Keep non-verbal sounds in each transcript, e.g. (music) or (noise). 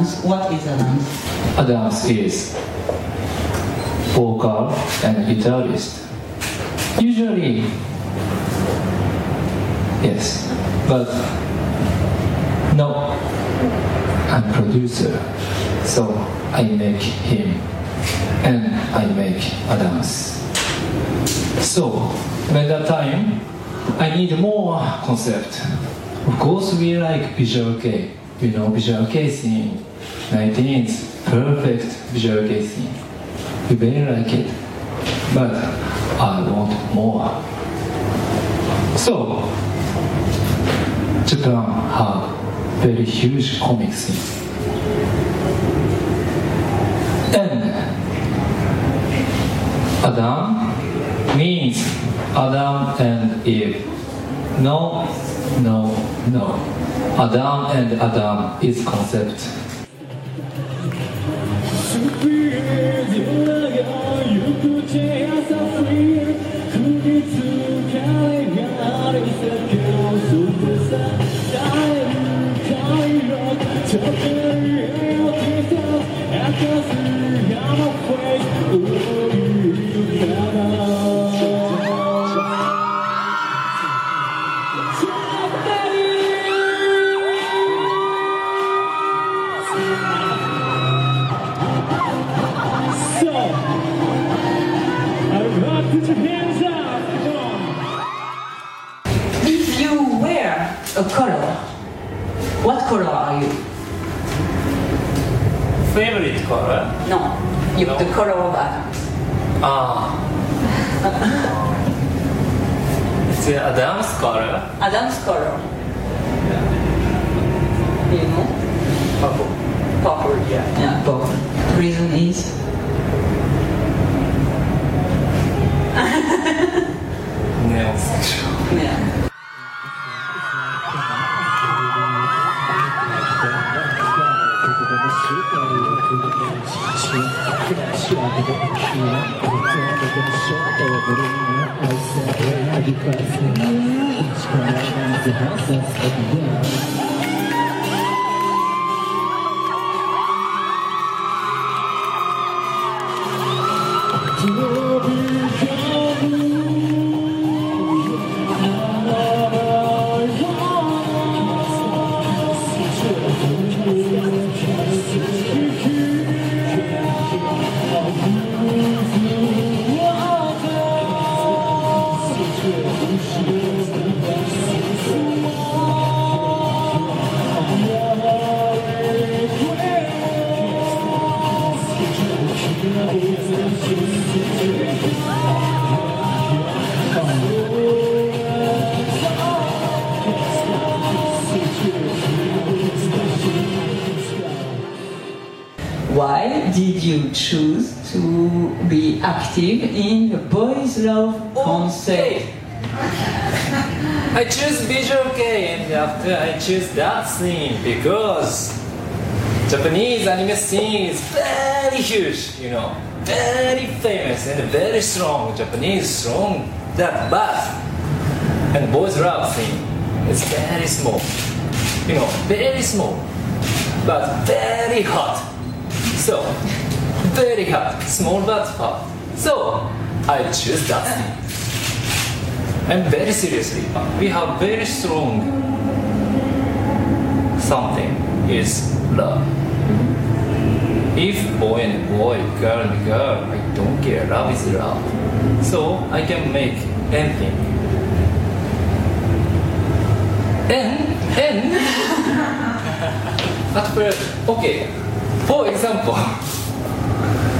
Adams. What is Adams? Adams is vocal and guitarist. Usually, yes, but no, I'm producer, so I make him and I make Adams. So, by that time, I need more concept. Of course, we like Visual kei. You know, Visual kei thing 19 perfect visual. You very like it, but I want more. So, Japan have very huge comic scene. And Adam means Adam and Eve. No, no, no. Adam and Adam is concept Thank you. Favorite color? No, you No. the color (laughs) of Adams. Ah. it's Adam's color. Adam's color. You know? Purple. Purple, yeah. Yeah, purple. Reason is (laughs) Why did you choose to be active in the Boys Love concert? I choose visual and after I choose that scene because Japanese anime scene is very huge, you know, very famous and very strong. Japanese strong that but and boys love scene is very small, you know, very small, but very hot. So very hot, small but hot. So I choose that. And very seriously, we have very strong something is love. Mm-hmm. If boy and boy, girl and girl, I don't care. Love is love. So I can make anything. And and (laughs) at first, okay. For example,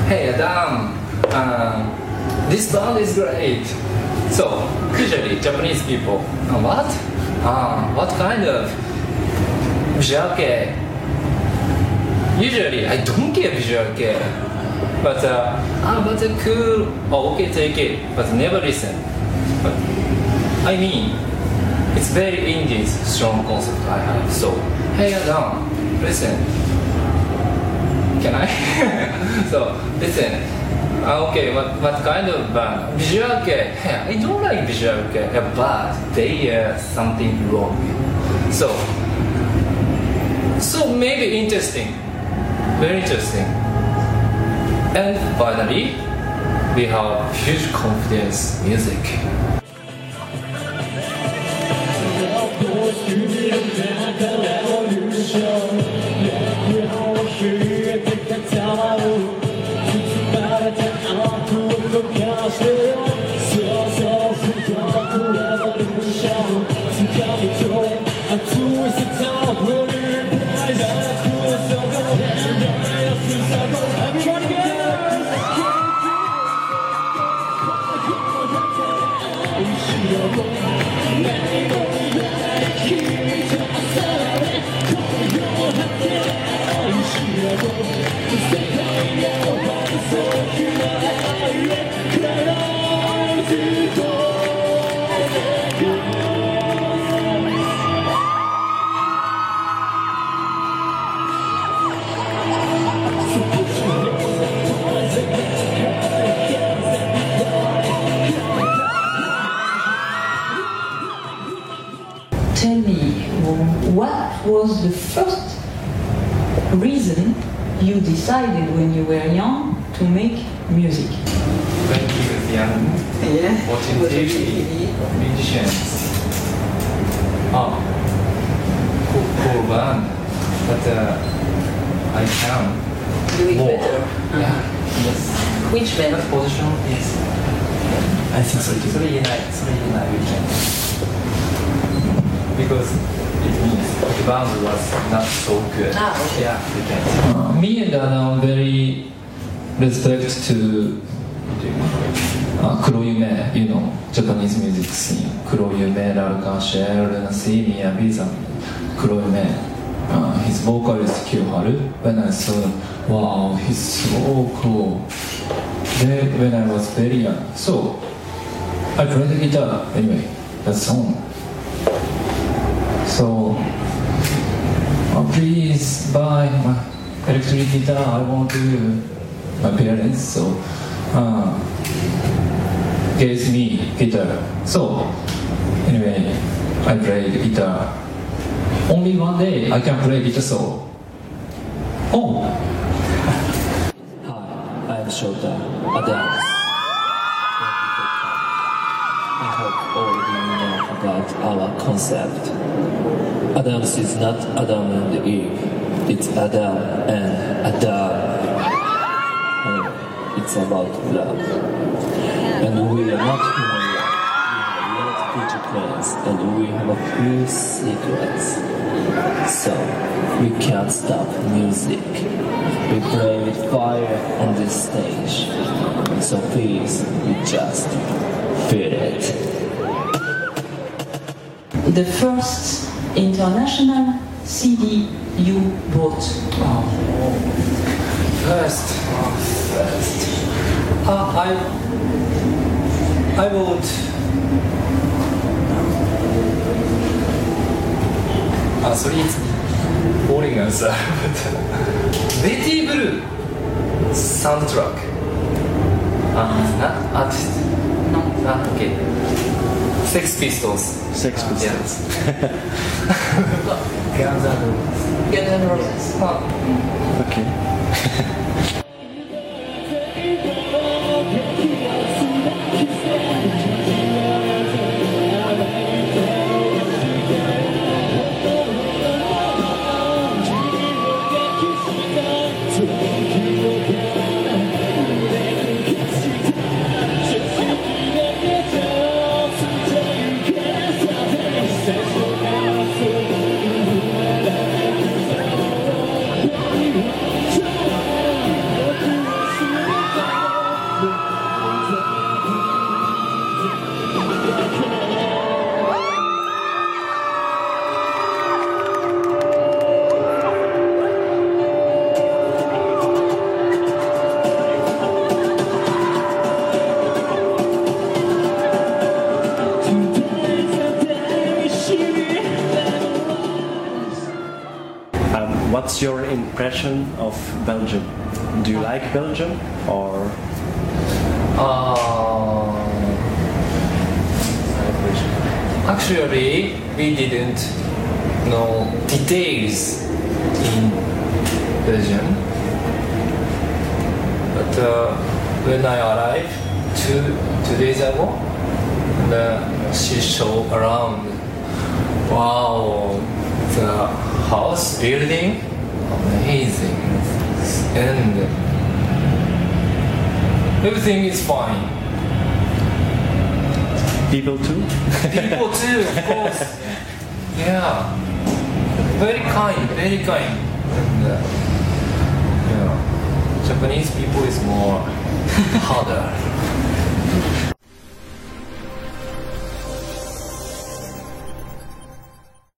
hey Adam, uh, this band is great. So usually Japanese people, "Uh, what? Uh, what kind of visual kei? Usually I don't care visual kei, but uh, ah, but uh, cool. Oh, okay, take it, but never listen. But I mean, it's very Indian strong concept I have. So hey Adam, listen. Can I? (laughs) so listen. Ah, okay, what, what kind of band? Visual kei. Yeah, (laughs) I don't like visual kei, yeah, but they uh, something wrong. So, so maybe interesting, very interesting. And finally, we have huge confidence music. reason you decided when you were young to make music? When he was young, Yeah. watching TV, musicians. Oh, cool, cool band. But uh, I can Do it more. better. Yeah. Yes. Which What band? position is? I think so それ言えない、それ言えない、we can. Because it means the band was not so good. Ah, okay. Yeah, we can. Uh, me and Anna are very respect to uh, Kuroyume, you know, Japanese music scene. Kuroyume, Rarukashe, Renasi, Miyabiza, Kuroyume. Uh, his vocalist Kiyoharu, when I saw wow, he's so cool. Then when I was very young, so I played the guitar anyway, that song. So Oh, please buy my electric guitar. I want to. My parents so uh, gave me guitar. So anyway, I play the guitar. Only one day I can play guitar solo. Oh. Hi, I'm Shota, a dance. I hope all of you know about our concept. Adams is not Adam and Eve, it's Adam and Adam. And it's about love. And we are not human yet. We have a lot future plans and we have a few secrets. So we can't stop music. We play with fire on this stage. So please, you just feel it. The first international CD you bought? First, oh, first. Uh, I I bought. Ah, sorry, it's boring answer. (laughs) Betty Blue soundtrack. Ah, it's not artist. No. Ah, okay. Sex Pistols. Six Pistols. yes. (laughs) Guns N' Roses. Guns (laughs) N' Roses. Okay. (laughs) what's your impression of Belgium? Do you like Belgium or Uh, actually, we didn't know details in Belgium. But uh, when I arrived two two days ago, and, uh, she showed around. Wow, the house building, amazing, and everything is fine. People too? People (laughs) too, of course. Yeah. Very kind, very kind. And, uh, yeah. Japanese people is more harder.